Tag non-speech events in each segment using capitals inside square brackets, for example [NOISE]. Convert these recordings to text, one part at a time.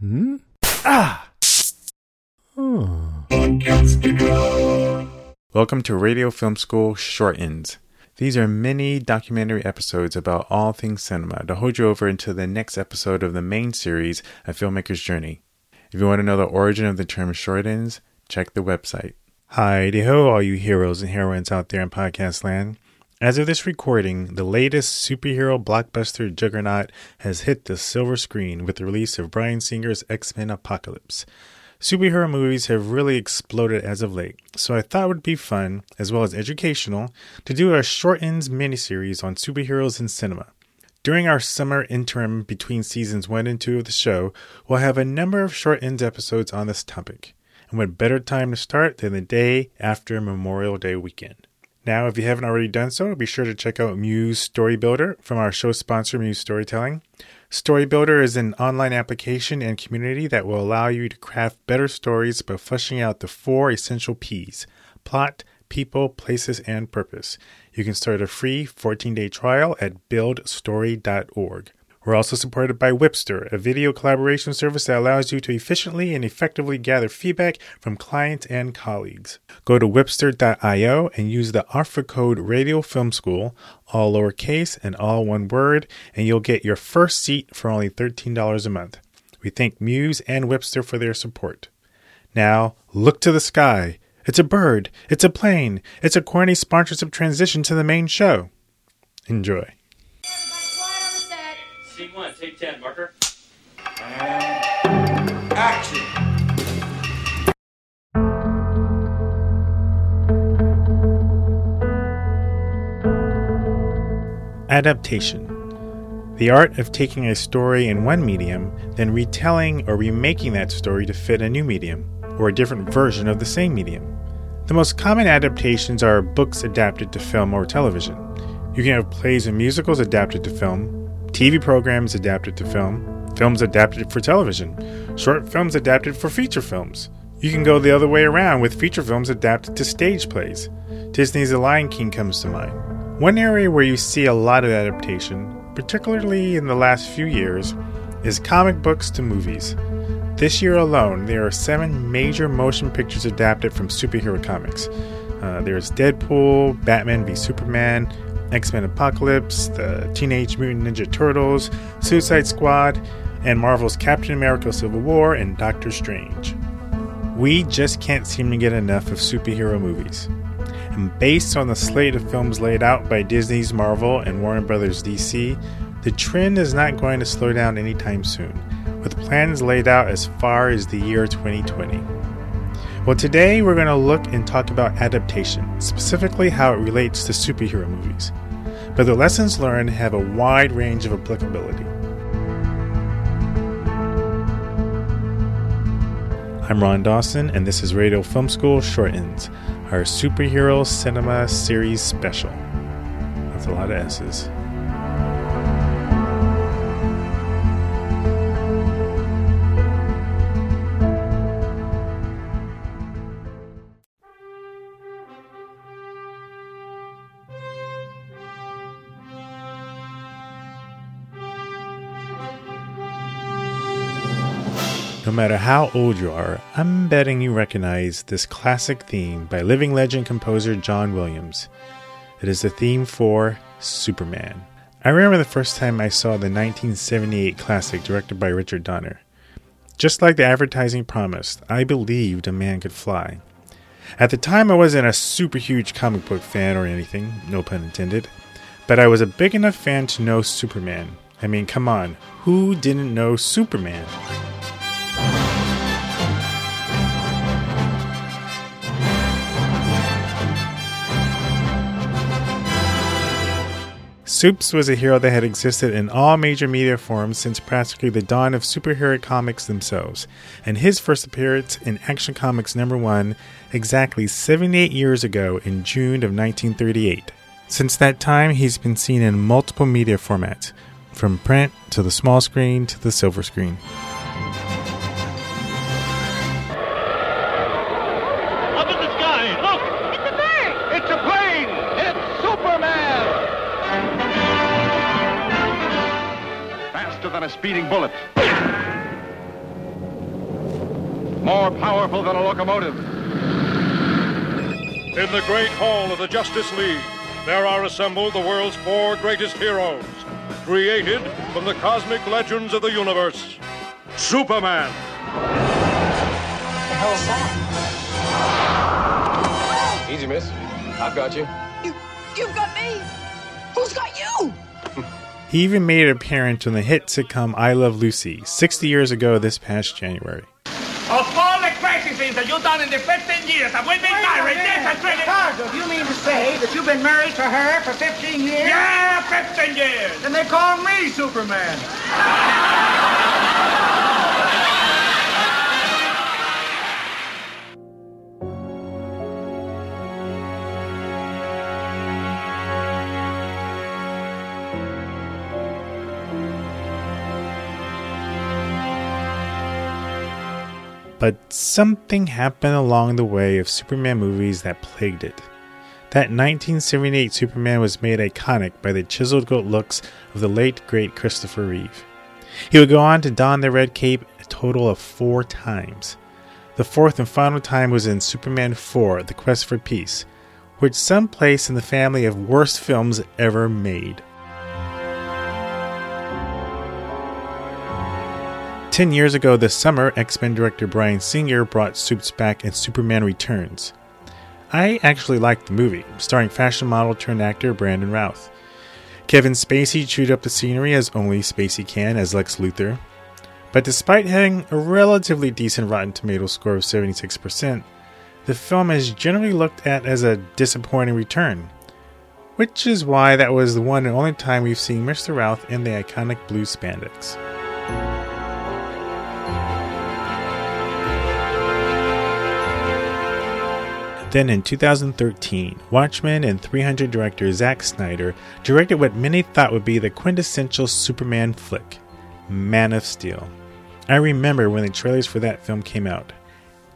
Hmm? Ah! Oh. Welcome to Radio Film School Shortens. These are mini documentary episodes about all things cinema to hold you over into the next episode of the main series, A Filmmaker's Journey. If you want to know the origin of the term shortens, check the website. Hi, ho, all you heroes and heroines out there in podcast land. As of this recording, the latest superhero blockbuster juggernaut has hit the silver screen with the release of Bryan Singer's X Men Apocalypse. Superhero movies have really exploded as of late, so I thought it would be fun, as well as educational, to do a shortens miniseries on superheroes in cinema. During our summer interim between seasons 1 and 2 of the show, we'll have a number of shortens episodes on this topic. And what better time to start than the day after Memorial Day weekend? Now, if you haven't already done so, be sure to check out Muse Story Builder from our show sponsor, Muse Storytelling. Story Builder is an online application and community that will allow you to craft better stories by fleshing out the four essential P's plot, people, places, and purpose. You can start a free 14 day trial at buildstory.org. We're also supported by Wipster, a video collaboration service that allows you to efficiently and effectively gather feedback from clients and colleagues. Go to wipster.io and use the offer code Radio Film School, all lowercase and all one word, and you'll get your first seat for only $13 a month. We thank Muse and Wipster for their support. Now, look to the sky. It's a bird. It's a plane. It's a corny sponsorship transition to the main show. Enjoy. Scene one, take 10, marker. Action! Adaptation the art of taking a story in one medium, then retelling or remaking that story to fit a new medium, or a different version of the same medium. The most common adaptations are books adapted to film or television. You can have plays and musicals adapted to film, TV programs adapted to film, films adapted for television, short films adapted for feature films. You can go the other way around with feature films adapted to stage plays. Disney's The Lion King comes to mind. One area where you see a lot of adaptation, particularly in the last few years, is comic books to movies. This year alone, there are seven major motion pictures adapted from superhero comics. Uh, there's Deadpool, Batman v Superman, X Men Apocalypse, the Teenage Mutant Ninja Turtles, Suicide Squad, and Marvel's Captain America Civil War and Doctor Strange. We just can't seem to get enough of superhero movies. And based on the slate of films laid out by Disney's Marvel and Warner Brothers DC, the trend is not going to slow down anytime soon, with plans laid out as far as the year 2020. Well, today we're going to look and talk about adaptation, specifically how it relates to superhero movies. But the lessons learned have a wide range of applicability. I'm Ron Dawson, and this is Radio Film School Shortens, our superhero cinema series special. That's a lot of S's. Matter how old you are, I'm betting you recognize this classic theme by living legend composer John Williams. It is the theme for Superman. I remember the first time I saw the 1978 classic directed by Richard Donner. Just like the advertising promised, I believed a man could fly. At the time, I wasn't a super huge comic book fan or anything, no pun intended, but I was a big enough fan to know Superman. I mean, come on, who didn't know Superman? Supes was a hero that had existed in all major media forms since practically the dawn of superhero comics themselves, and his first appearance in Action Comics number 1 exactly 78 years ago in June of 1938. Since that time, he's been seen in multiple media formats, from print to the small screen to the silver screen. Speeding bullet. more powerful than a locomotive. In the great hall of the Justice League, there are assembled the world's four greatest heroes, created from the cosmic legends of the universe. Superman, The hell's that? Easy, miss. I've got you. You, you've got me. Who's got you? He even made an appearance on the hit sitcom I Love Lucy 60 years ago this past January. Of all the crazy things that you've done in the 15 years that we've been married, this has really... Ricardo, do you mean to say that you've been married to her for 15 years? Yeah, 15 years. And they call me Superman. [LAUGHS] But something happened along the way of Superman movies that plagued it. That 1978 Superman was made iconic by the chiseled looks of the late great Christopher Reeve. He would go on to don the red cape a total of four times. The fourth and final time was in Superman 4 The Quest for Peace, which some place in the family of worst films ever made. Ten years ago this summer, X Men director Bryan Singer brought Supes back in Superman Returns. I actually liked the movie, starring fashion model turned actor Brandon Routh. Kevin Spacey chewed up the scenery as only Spacey can as Lex Luthor. But despite having a relatively decent Rotten Tomatoes score of 76%, the film is generally looked at as a disappointing return. Which is why that was the one and only time we've seen Mr. Routh in the iconic blue spandex. Then in 2013, Watchmen and 300 director Zack Snyder directed what many thought would be the quintessential Superman flick, Man of Steel. I remember when the trailers for that film came out.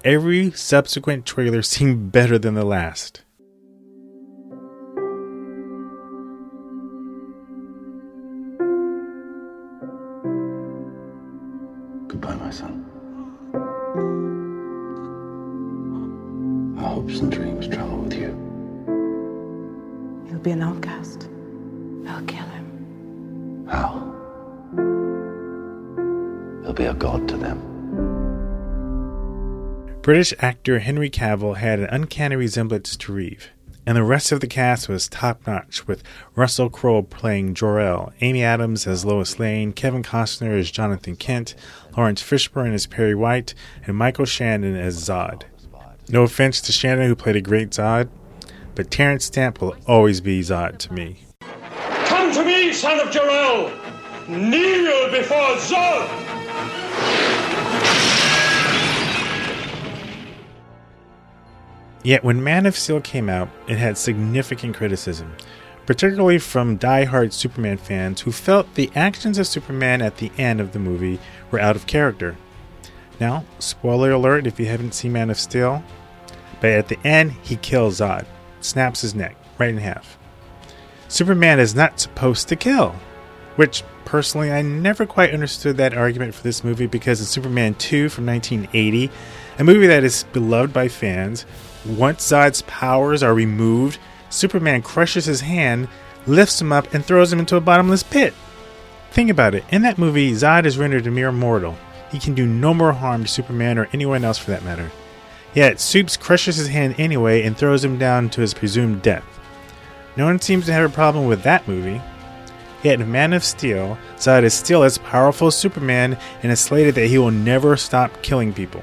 Every subsequent trailer [LAUGHS] seemed better than the last. Goodbye, my son. Our hopes and dreams travel with you. He'll be an outcast. I'll kill him. How? He'll be a god to them. British actor Henry Cavill had an uncanny resemblance to Reeve, and the rest of the cast was top notch, with Russell Crowe playing Jor-El, Amy Adams as Lois Lane, Kevin Costner as Jonathan Kent, Laurence Fishburne as Perry White, and Michael Shannon as Zod. No offense to Shannon, who played a great Zod, but Terence Stamp will always be Zod to me. come to me, son of Jor-El. Kneel before Zod. Yet when Man of Steel came out, it had significant criticism, particularly from die-hard Superman fans who felt the actions of Superman at the end of the movie were out of character. Now, spoiler alert if you haven't seen Man of Steel, but at the end, he kills Zod, snaps his neck right in half. Superman is not supposed to kill, which personally I never quite understood that argument for this movie because in Superman 2 from 1980, a movie that is beloved by fans, once Zod's powers are removed, Superman crushes his hand, lifts him up, and throws him into a bottomless pit. Think about it. In that movie, Zod is rendered a mere mortal. He can do no more harm to Superman or anyone else for that matter. Yet, Supes crushes his hand anyway and throws him down to his presumed death. No one seems to have a problem with that movie. Yet Man of Steel, Zod is still as powerful as Superman and is slated that he will never stop killing people.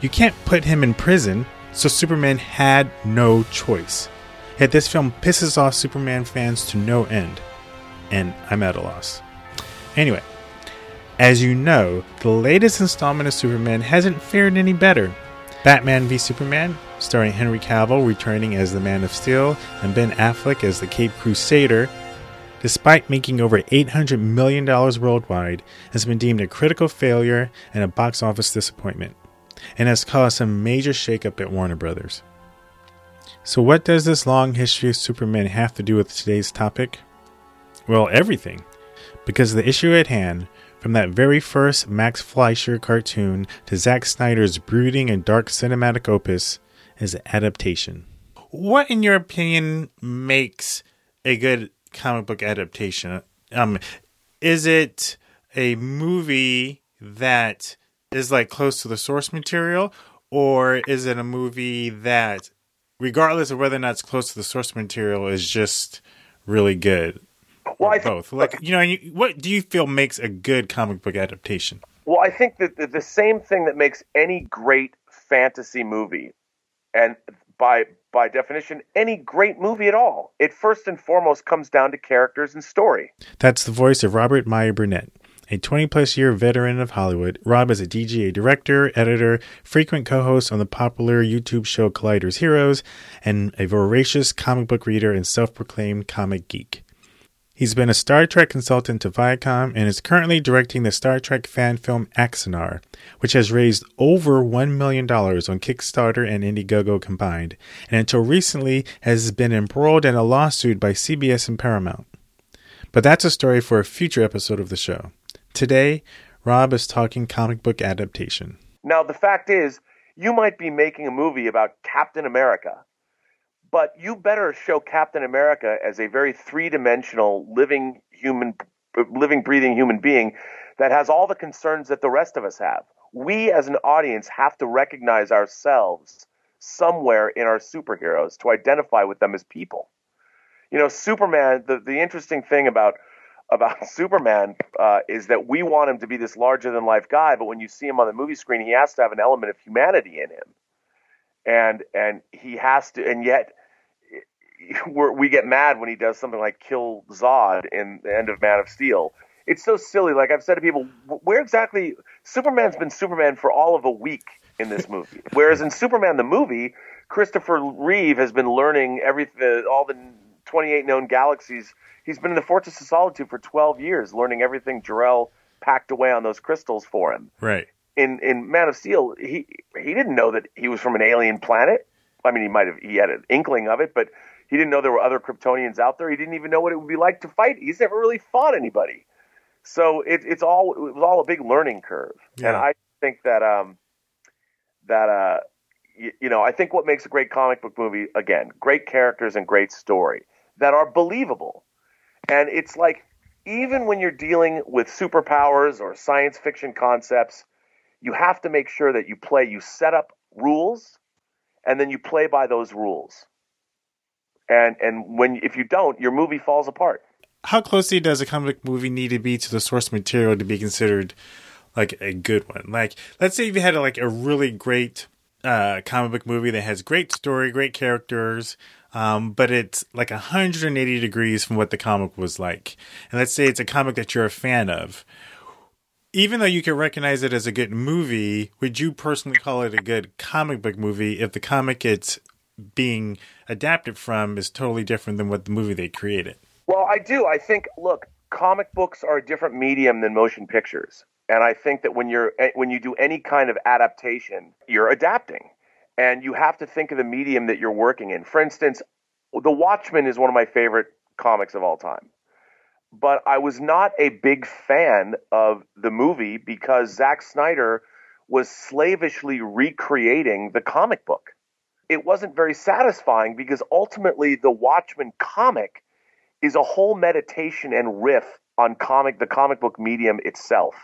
You can't put him in prison, so Superman had no choice. Yet this film pisses off Superman fans to no end. And I'm at a loss. Anyway, as you know, the latest installment of Superman hasn't fared any better. Batman v Superman, starring Henry Cavill returning as the Man of Steel and Ben Affleck as the Cape Crusader, despite making over $800 million worldwide, has been deemed a critical failure and a box office disappointment, and has caused some major shakeup at Warner Brothers. So, what does this long history of Superman have to do with today's topic? Well, everything. Because the issue at hand, From that very first Max Fleischer cartoon to Zack Snyder's brooding and dark cinematic opus is adaptation. What, in your opinion, makes a good comic book adaptation? Um, is it a movie that is like close to the source material, or is it a movie that, regardless of whether or not it's close to the source material, is just really good? Well, I both. Like you know, you, what do you feel makes a good comic book adaptation? Well, I think that the, the same thing that makes any great fantasy movie, and by by definition, any great movie at all, it first and foremost comes down to characters and story. That's the voice of Robert Meyer Burnett. A 20 plus year veteran of Hollywood, Rob is a DGA director, editor, frequent co host on the popular YouTube show Collider's Heroes, and a voracious comic book reader and self proclaimed comic geek. He's been a Star Trek consultant to Viacom and is currently directing the Star Trek fan film Axanar, which has raised over $1 million on Kickstarter and Indiegogo combined, and until recently has been embroiled in a lawsuit by CBS and Paramount. But that's a story for a future episode of the show. Today, Rob is talking comic book adaptation. Now, the fact is, you might be making a movie about Captain America, but you better show Captain America as a very three-dimensional living human living breathing human being that has all the concerns that the rest of us have. We as an audience have to recognize ourselves somewhere in our superheroes to identify with them as people. You know, Superman, the, the interesting thing about about [LAUGHS] Superman uh, is that we want him to be this larger than life guy, but when you see him on the movie screen, he has to have an element of humanity in him, and and he has to, and yet we're, we get mad when he does something like kill Zod in the end of Man of Steel. It's so silly. Like I've said to people, where exactly Superman's been Superman for all of a week in this movie, [LAUGHS] whereas in Superman the movie, Christopher Reeve has been learning everything, all the 28 known galaxies He's been in the Fortress of Solitude for 12 years, learning everything Jor-El packed away on those crystals for him. Right. In in Man of Steel, he he didn't know that he was from an alien planet. I mean, he might have he had an inkling of it, but he didn't know there were other Kryptonians out there. He didn't even know what it would be like to fight. He's never really fought anybody. So it, it's all it was all a big learning curve. Yeah. And I think that um that uh you, you know I think what makes a great comic book movie again great characters and great story that are believable and it's like, even when you're dealing with superpowers or science fiction concepts, you have to make sure that you play, you set up rules, and then you play by those rules. And and when if you don't, your movie falls apart. How closely does a comic movie need to be to the source material to be considered like a good one? Like, let's say you had a, like a really great uh, comic book movie that has great story, great characters, um, but it's like 180 degrees from what the comic was like. And let's say it's a comic that you're a fan of. Even though you can recognize it as a good movie, would you personally call it a good comic book movie if the comic it's being adapted from is totally different than what the movie they created? Well, I do. I think, look, comic books are a different medium than motion pictures. And I think that when you're eh, when you do any kind of adaptation, you're adapting and you have to think of the medium that you're working in. For instance, The Watchmen is one of my favorite comics of all time. But I was not a big fan of the movie because Zack Snyder was slavishly recreating the comic book. It wasn't very satisfying because ultimately the Watchmen comic is a whole meditation and riff on comic the comic book medium itself.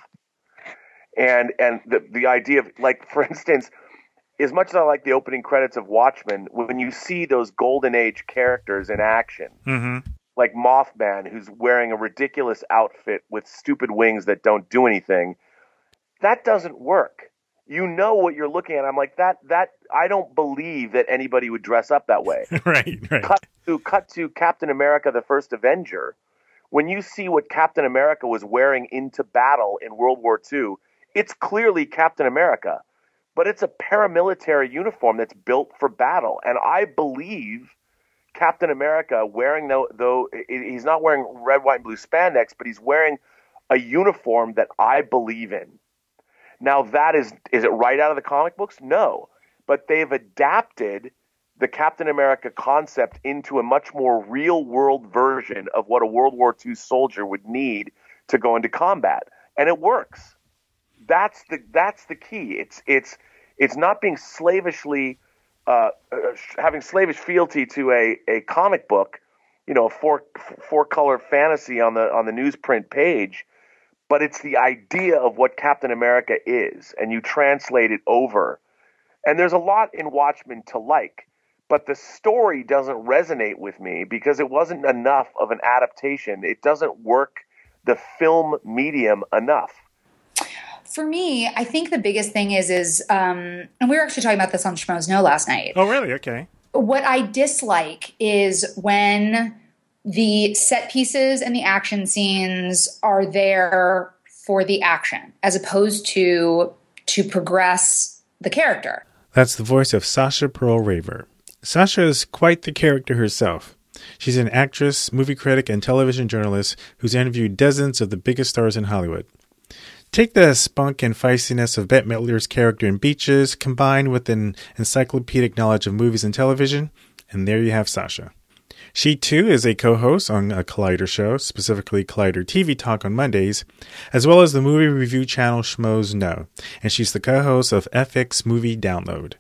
And and the the idea of like [LAUGHS] for instance, as much as I like the opening credits of Watchmen, when you see those golden age characters in action, mm-hmm. Like Mothman, who's wearing a ridiculous outfit with stupid wings that don't do anything, that doesn't work. You know what you're looking at. I'm like that. That I don't believe that anybody would dress up that way. [LAUGHS] right, right. Cut to cut to Captain America: The First Avenger. When you see what Captain America was wearing into battle in World War II, it's clearly Captain America but it's a paramilitary uniform that's built for battle. And I believe Captain America wearing though though he's not wearing red, white, and blue spandex, but he's wearing a uniform that I believe in. Now that is is it right out of the comic books? No. But they've adapted the Captain America concept into a much more real world version of what a World War II soldier would need to go into combat. and it works. That's the that's the key. It's it's it's not being slavishly uh, uh, having slavish fealty to a, a comic book, you know, a four four color fantasy on the on the newsprint page, but it's the idea of what Captain America is, and you translate it over. And there's a lot in Watchmen to like, but the story doesn't resonate with me because it wasn't enough of an adaptation. It doesn't work the film medium enough for me, I think the biggest thing is is um, and we were actually talking about this on Schmoes Know last night. Oh, really? Okay. What I dislike is when the set pieces and the action scenes are there for the action as opposed to to progress the character. That's the voice of Sasha Perl Raver. Sasha is quite the character herself. She's an actress, movie critic, and television journalist who's interviewed dozens of the biggest stars in Hollywood. Take the spunk and feistiness of Bette Midler's character in Beaches, combined with an encyclopedic knowledge of movies and television, and there you have Sasha. She too is a co host on a Collider show, specifically Collider TV Talk on Mondays, as well as the movie review channel Schmoes Know, and she's the co host of FX Movie Download.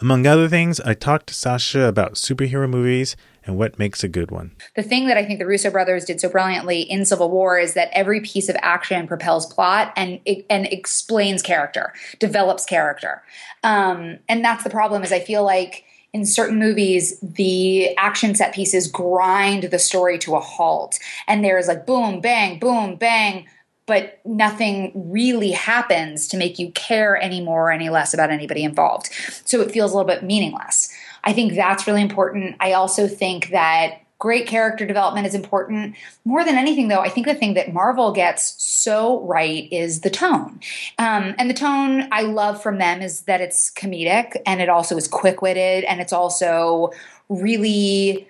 Among other things, I talked to Sasha about superhero movies and what makes a good one. The thing that I think the Russo brothers did so brilliantly in Civil War is that every piece of action propels plot and and explains character, develops character, um, and that's the problem. Is I feel like in certain movies, the action set pieces grind the story to a halt, and there's like boom, bang, boom, bang but nothing really happens to make you care any more or any less about anybody involved. So it feels a little bit meaningless. I think that's really important. I also think that great character development is important. More than anything, though, I think the thing that Marvel gets so right is the tone. Um, and the tone I love from them is that it's comedic and it also is quick witted and it's also really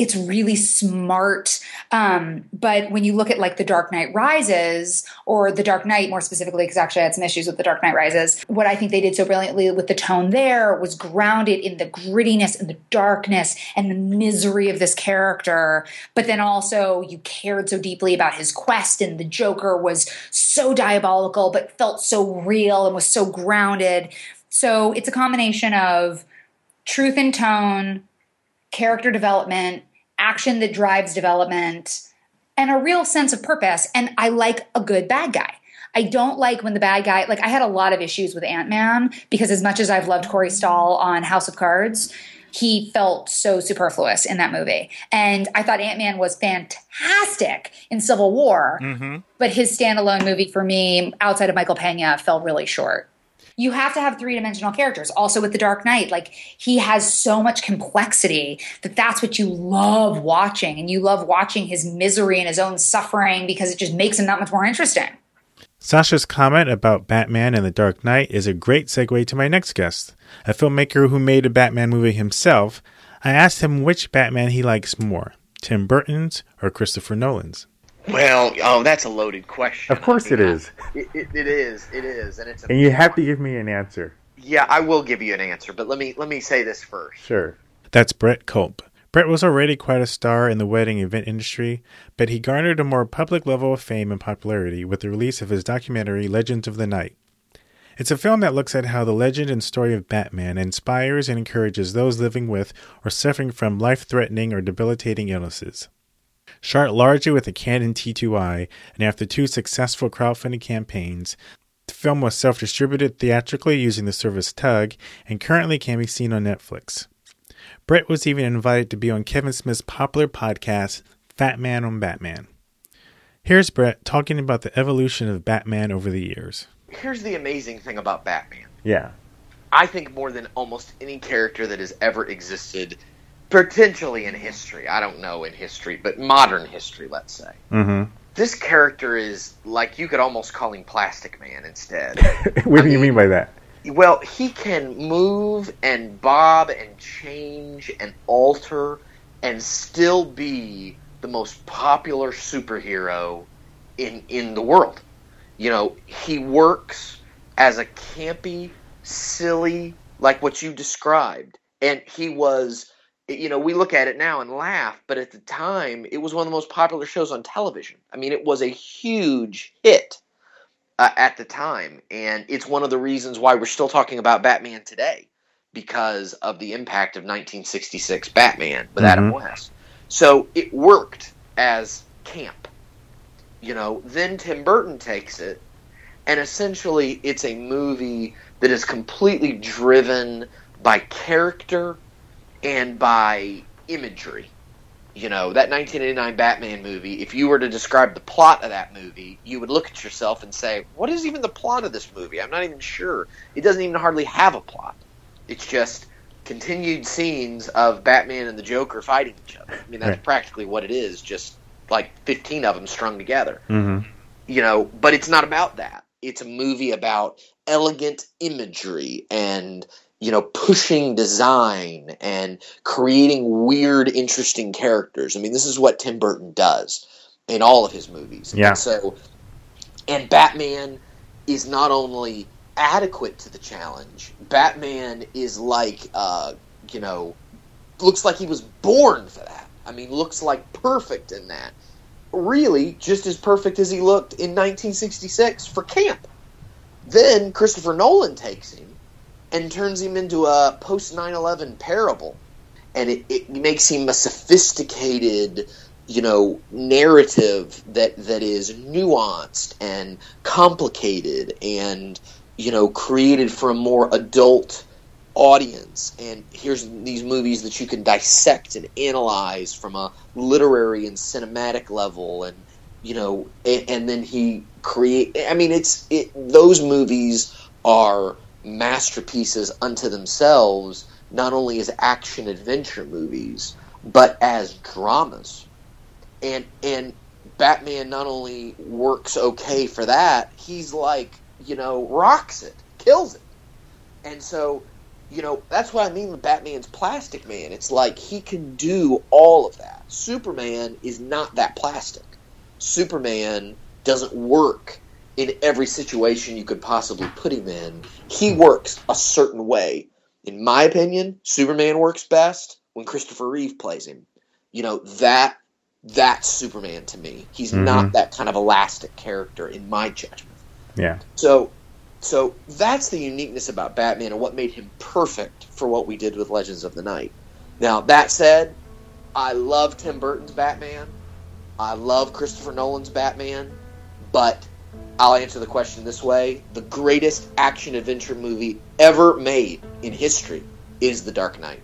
it's really smart. Um, but when you look at like The Dark Knight Rises or The Dark Knight more specifically, because actually I had some issues with The Dark Knight Rises, what I think they did so brilliantly with the tone there was grounded in the grittiness and the darkness and the misery of this character. But then also you cared so deeply about his quest and the Joker was so diabolical but felt so real and was so grounded. So it's a combination of truth and tone, character development, action that drives development, and a real sense of purpose. And I like a good bad guy. I don't like when the bad guy, like I had a lot of issues with Ant Man because as much as I've loved Corey Stoll on House of Cards, he felt so superfluous in that movie. And I thought Ant Man was fantastic in Civil War, mm-hmm. but his standalone movie for me, outside of Michael Pena, fell really short you have to have three dimensional characters. Also with the Dark Knight, like he has so much complexity that that's what you love watching, and you love watching his misery and his own suffering because it just makes him that much more interesting. Sasha's comment about Batman and the Dark Knight is a great segue to my next guest, a filmmaker who made a Batman movie himself. I asked him which Batman he likes more, Tim Burton's or Christopher Nolan's. Well, oh, that's a loaded question. Of course, I mean, it is. It, it, it is. It is, and it's. and you have to give me an answer. Yeah, I will give you an answer, but let me let me say this first. Sure. That's Brett Culp. Brett was already quite a star in the wedding event industry, but he garnered a more public level of fame and popularity with the release of his documentary Legends of the Night. It's a film that looks at how the legend and story of Batman inspires and encourages those living with or suffering from life threatening or debilitating illnesses. Shot largely with a Canon T2i, and after two successful crowdfunding campaigns, the film was self distributed theatrically using the service Tugg and currently can be seen on Netflix. Brett was even invited to be on Kevin Smith's popular podcast, Fat Man on Batman. Here's Brett talking about the evolution of Batman over the years. Here's the amazing thing about Batman. Yeah. I think more than almost any character that has ever existed, potentially in history. I don't know in history, but modern history, let's say. Mm-hmm. This character is like you could almost call him Plastic Man instead. [LAUGHS] what I do mean, you mean by that? Well, he can move and bob and change and alter and still be the most popular superhero in in the world. You know, he works as a campy, silly, like what you described, and he was you know, we look at it now and laugh, but at the time, it was one of the most popular shows on television. I mean, it was a huge hit. uh, at the time, and it's one of the reasons why we're still talking about Batman today because of the impact of 1966 Batman with Adam Mhm. West. So it worked as camp. You know, then Tim Burton takes it, and essentially it's a movie that is completely driven by character and by imagery. You know, that 1989 Batman movie, if you were to describe the plot of that movie, you would look at yourself and say, What is even the plot of this movie? I'm not even sure. It doesn't even hardly have a plot. It's just continued scenes of Batman and the Joker fighting each other. I mean, that's Right. practically what it is, just like 15 of them strung together Mm-hmm. you know, but it's not about that. It's a movie about elegant imagery and you know pushing design and creating weird, interesting characters. I mean, this is what Tim Burton does in all of his movies. Yeah. And so, and Batman is not only adequate to the challenge. Batman is like, uh, you know, looks like he was born for that. I mean, looks like perfect in that really just as perfect as he looked in 1966 for camp. Then Christopher Nolan takes him and turns him into a post 9 11 parable. And it, it makes him a sophisticated, you know, narrative that, that is nuanced and complicated and, you know, created for a more adult audience and here's these movies that you can dissect and analyze from a literary and cinematic level and you know and, and then he create i mean it's it those movies are masterpieces unto themselves not only as action adventure movies but as dramas and and batman not only works okay for that he's like you know rocks it kills it and so you know, that's what I mean with Batman's plastic man. It's like he can do all of that. Superman is not that plastic. Superman doesn't work in every situation you could possibly put him in. He works a certain way. In my opinion, Superman works best when Christopher Reeve plays him. You know, that that's Superman to me. He's Mhm. not that kind of elastic character in my judgment. Yeah. So, so that's the uniqueness about Batman and what made him perfect for what we did with Legends of the Night. Now, that said, I love Tim Burton's Batman. I love Christopher Nolan's Batman, but I'll answer the question this way: the greatest action adventure movie ever made in history is The Dark Knight.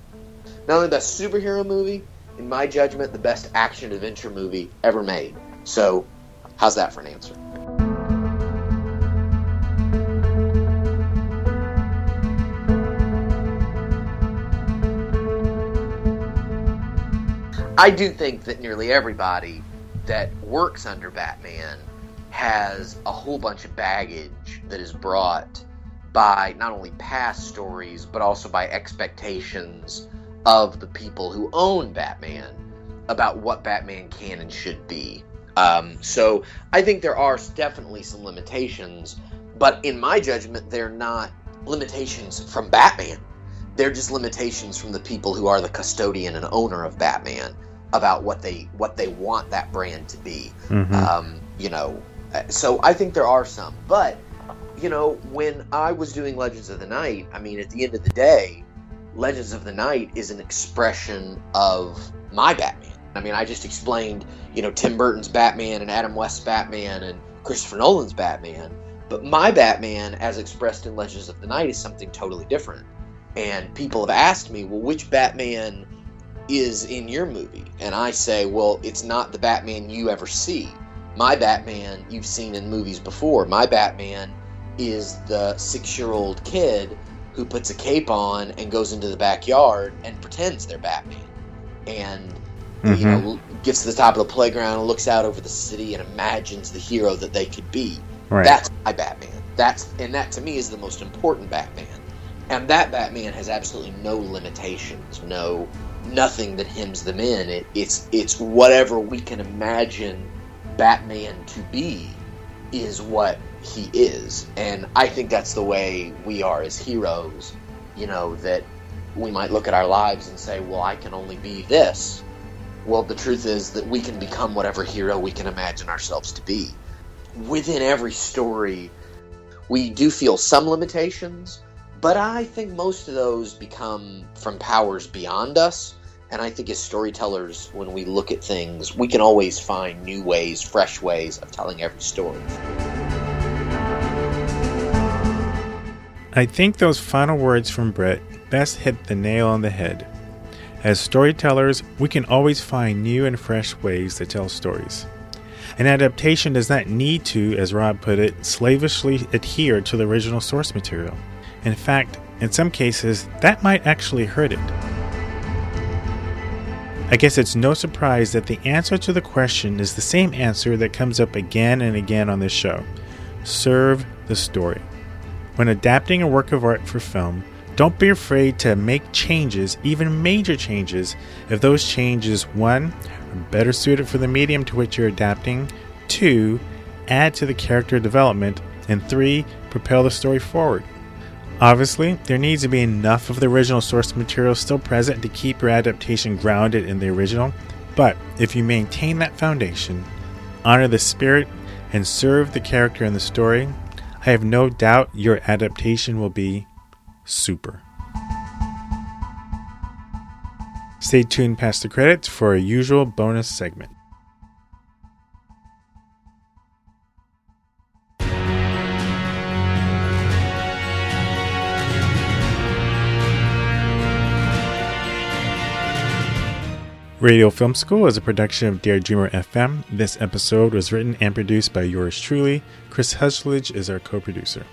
Not only the best superhero movie, in my judgment, the best action adventure movie ever made. So, how's that for an answer? I do think that nearly everybody that works under Batman has a whole bunch of baggage that is brought by not only past stories but also by expectations of the people who own Batman about what Batman can and should be. Um, so I think there are definitely some limitations, but in my judgment, they're not limitations from Batman. They're just limitations from the people who are the custodian and owner of Batman about what they what they want that brand to be. Mhm. Um, you know, so I think there are some, but you know, when I was doing Legends of the Night, I mean, at the end of the day, Legends of the Night is an expression of my Batman. I mean, I just explained, you know, Tim Burton's Batman and Adam West's Batman and Christopher Nolan's Batman, but my Batman, as expressed in Legends of the Night, is something totally different. And people have asked me, well, which Batman is in your movie? And I say, well, it's not the Batman you ever see. My Batman you've seen in movies before. My Batman is the six year old kid who puts a cape on and goes into the backyard and pretends they're Batman. And you Mhm. know, gets to the top of the playground and looks out over the city and imagines the hero that they could be. Right. That's my Batman. That's and that to me is the most important Batman. And that Batman has absolutely no limitations, no nothing that hems them in. It, it's it's whatever we can imagine Batman to be is what he is. And I think that's the way we are as heroes, you know, that we might look at our lives and say, well, I can only be this. Well, the truth is that we can become whatever hero we can imagine ourselves to be. Within every story, we do feel some limitations, but I think most of those become from powers beyond us. And I think as storytellers, when we look at things, we can always find new ways, fresh ways of telling every story. I think those final words from Brett best hit the nail on the head. As storytellers, we can always find new and fresh ways to tell stories. An adaptation does not need to, as Rob put it, slavishly adhere to the original source material. In fact, in some cases, that might actually hurt it. I guess it's no surprise that the answer to the question is the same answer that comes up again and again on this show serve the story. When adapting a work of art for film, don't be afraid to make changes, even major changes, if those changes, one, are better suited for the medium to which you're adapting, two, add to the character development, and three, propel the story forward. Obviously, there needs to be enough of the original source material still present to keep your adaptation grounded in the original, but if you maintain that foundation, honor the spirit, and serve the character in the story, I have no doubt your adaptation will be super. Stay tuned past the credits for a usual bonus segment. Radio Film School is a production of Dare Dreamer FM. This episode was written and produced by yours truly. Chris Hutchledge is our co producer.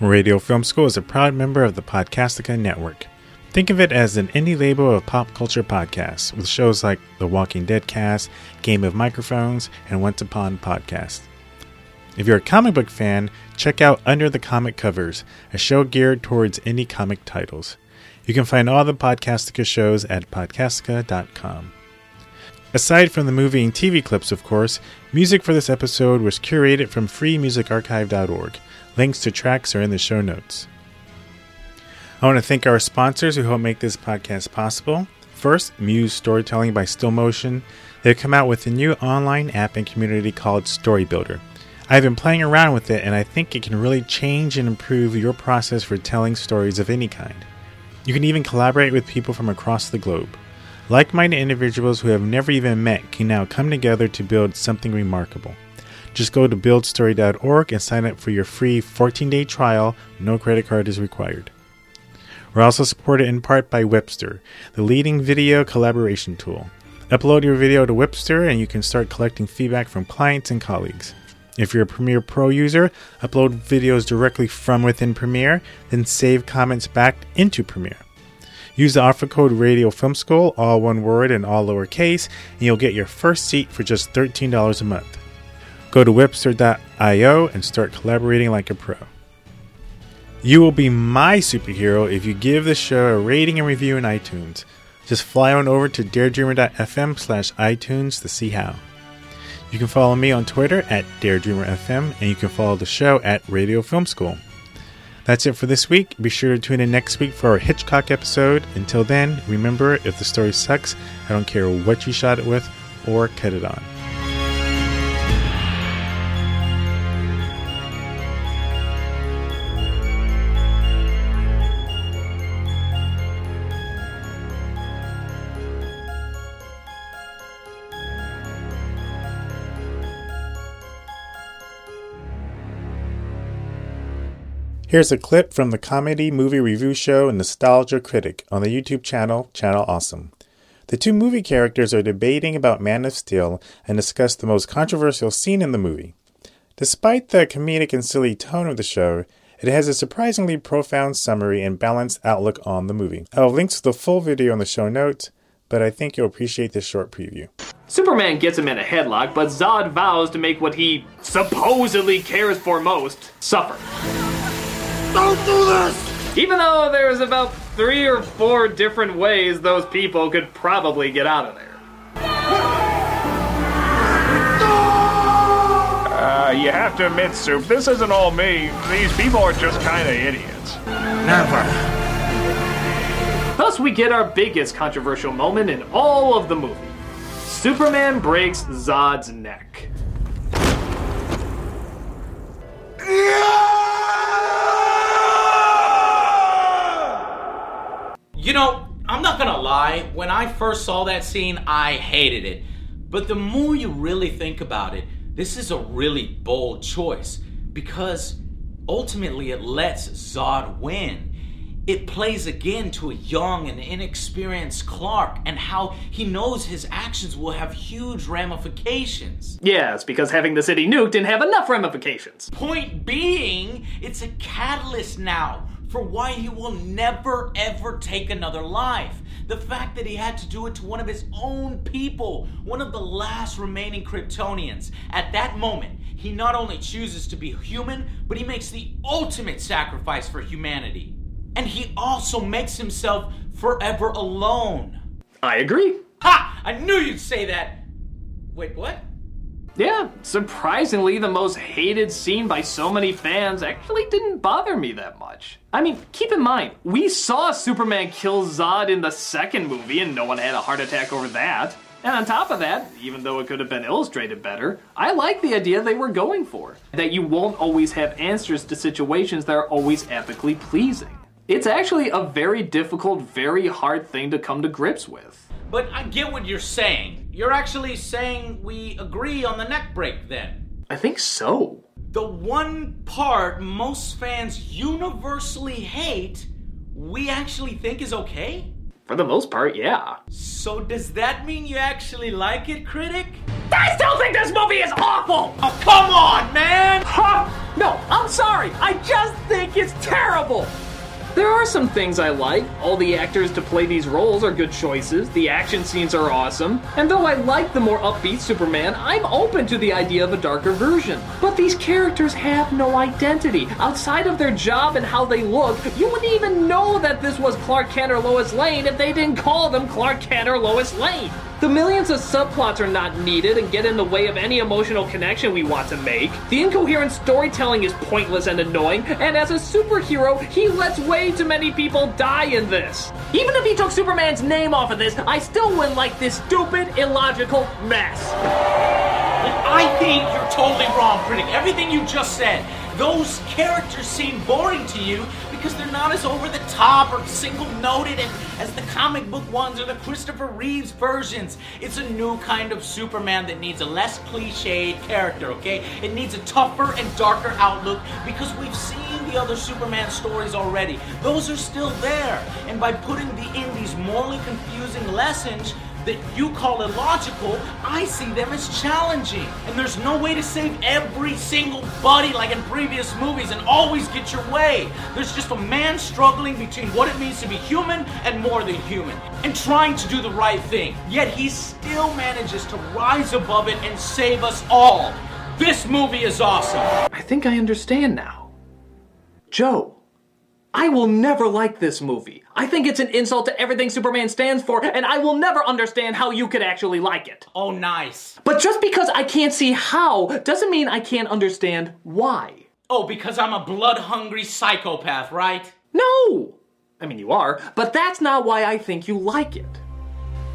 Radio Film School is a proud member of the Podcastica Network. Think of it as an indie label of pop culture podcasts with shows like The Walking Dead Cast, Game of Microphones, and Once Upon Podcast. If you're a comic book fan, check out Under the Comic Covers, a show geared towards indie comic titles. You can find all the Podcastica shows at podcastica.com. Aside from the movie and TV clips, of course, music for this episode was curated from freemusicarchive.org. Links to tracks are in the show notes. I want to thank our sponsors who help make this podcast possible. First, Muse Storytelling by Stillmotion. They've come out with a new online app and community called Story Builder. I've been playing around with it and I think it can really change and improve your process for telling stories of any kind. You can even collaborate with people from across the globe. Like minded individuals who have never even met can now come together to build something remarkable. Just go to buildstory.org and sign up for your free 14 day trial. No credit card is required. We're also supported in part by Wipster, the leading video collaboration tool. Upload your video to Wipster and you can start collecting feedback from clients and colleagues. If you're a Premiere Pro user, upload videos directly from within Premiere, then save comments back into Premiere. Use the offer code Radio Film School, all one word and all lowercase, and you'll get your first seat for just $13 a month. Go to wipster.io and start collaborating like a pro. You will be my superhero if you give the show a rating and review in iTunes. Just fly on over to daredreamer.fm slash iTunes to see how. You can follow me on Twitter at daredreamerfm, and you can follow the show at Radio Film School. That's it for this week. Be sure to tune in next week for our Hitchcock episode. Until then, remember if the story sucks, I don't care what you shot it with or cut it on. Here's a clip from the comedy movie review show Nostalgia Critic on the YouTube channel Channel Awesome. The two movie characters are debating about Man of Steel and discuss the most controversial scene in the movie. Despite the comedic and silly tone of the show, it has a surprisingly profound summary and balanced outlook on the movie. I'll link to the full video in the show notes, but I think you'll appreciate this short preview. Superman gets him in a headlock, but Zod vows to make what he supposedly cares for most suffer. Don't do this! Even though there's about three or four different ways those people could probably get out of there. Uh, you have to admit, Soup, this isn't all me. These people are just kind of idiots. Never. Thus, we get our biggest controversial moment in all of the movie Superman breaks Zod's neck. Yeah! You know, I'm not gonna lie, when I first saw that scene, I hated it. But the more you really think about it, this is a really bold choice because ultimately it lets Zod win. It plays again to a young and inexperienced Clark and how he knows his actions will have huge ramifications. Yes, because having the city nuked didn't have enough ramifications. Point being, it's a catalyst now for why he will never ever take another life. The fact that he had to do it to one of his own people, one of the last remaining Kryptonians. At that moment, he not only chooses to be human, but he makes the ultimate sacrifice for humanity. And he also makes himself forever alone. I agree. Ha! I knew you'd say that. Wait, what? Yeah, surprisingly, the most hated scene by so many fans actually didn't bother me that much. I mean, keep in mind, we saw Superman kill Zod in the second movie and no one had a heart attack over that. And on top of that, even though it could have been illustrated better, I like the idea they were going for. That you won't always have answers to situations that are always epically pleasing. It's actually a very difficult, very hard thing to come to grips with. But I get what you're saying. You're actually saying we agree on the neck break then. I think so. The one part most fans universally hate, we actually think is okay? For the most part, yeah. So does that mean you actually like it, critic? I still think this movie is awful! Oh, come on, man! Huh? No, I'm sorry. I just think it's terrible. There are some things I like. All the actors to play these roles are good choices. The action scenes are awesome. And though I like the more upbeat Superman, I'm open to the idea of a darker version. But these characters have no identity. Outside of their job and how they look, you wouldn't even know that this was Clark Kent or Lois Lane if they didn't call them Clark Kent or Lois Lane. The millions of subplots are not needed and get in the way of any emotional connection we want to make. The incoherent storytelling is pointless and annoying, and as a superhero, he lets way too many people die in this. Even if he took Superman's name off of this, I still wouldn't like this stupid, illogical mess. I think you're totally wrong, critic. Everything you just said. Those characters seem boring to you because they're not as over the top or single noted as the comic book ones or the Christopher Reeves versions. It's a new kind of Superman that needs a less cliched character, okay? It needs a tougher and darker outlook because we've seen the other Superman stories already. Those are still there. And by putting the in these morally confusing lessons, that you call illogical, I see them as challenging. And there's no way to save every single buddy like in previous movies and always get your way. There's just a man struggling between what it means to be human and more than human, and trying to do the right thing. Yet he still manages to rise above it and save us all. This movie is awesome. I think I understand now. Joe. I will never like this movie. I think it's an insult to everything Superman stands for, and I will never understand how you could actually like it. Oh, nice. But just because I can't see how doesn't mean I can't understand why. Oh, because I'm a blood hungry psychopath, right? No! I mean, you are, but that's not why I think you like it.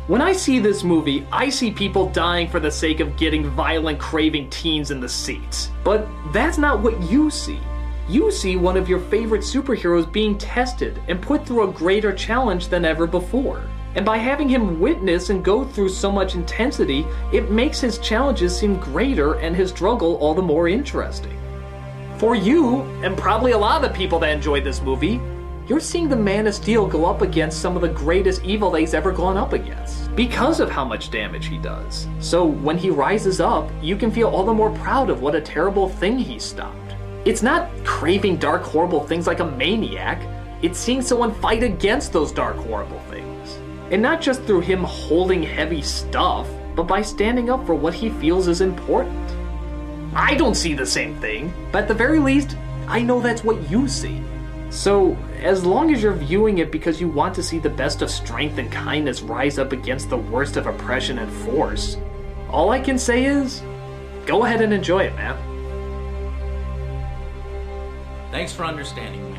When I see this movie, I see people dying for the sake of getting violent, craving teens in the seats. But that's not what you see you see one of your favorite superheroes being tested and put through a greater challenge than ever before. And by having him witness and go through so much intensity, it makes his challenges seem greater and his struggle all the more interesting. For you, and probably a lot of the people that enjoyed this movie, you're seeing the Man of Steel go up against some of the greatest evil that he's ever gone up against because of how much damage he does. So when he rises up, you can feel all the more proud of what a terrible thing he stopped. It's not craving dark, horrible things like a maniac. It's seeing someone fight against those dark, horrible things. And not just through him holding heavy stuff, but by standing up for what he feels is important. I don't see the same thing, but at the very least, I know that's what you see. So, as long as you're viewing it because you want to see the best of strength and kindness rise up against the worst of oppression and force, all I can say is go ahead and enjoy it, man. Thanks for understanding me.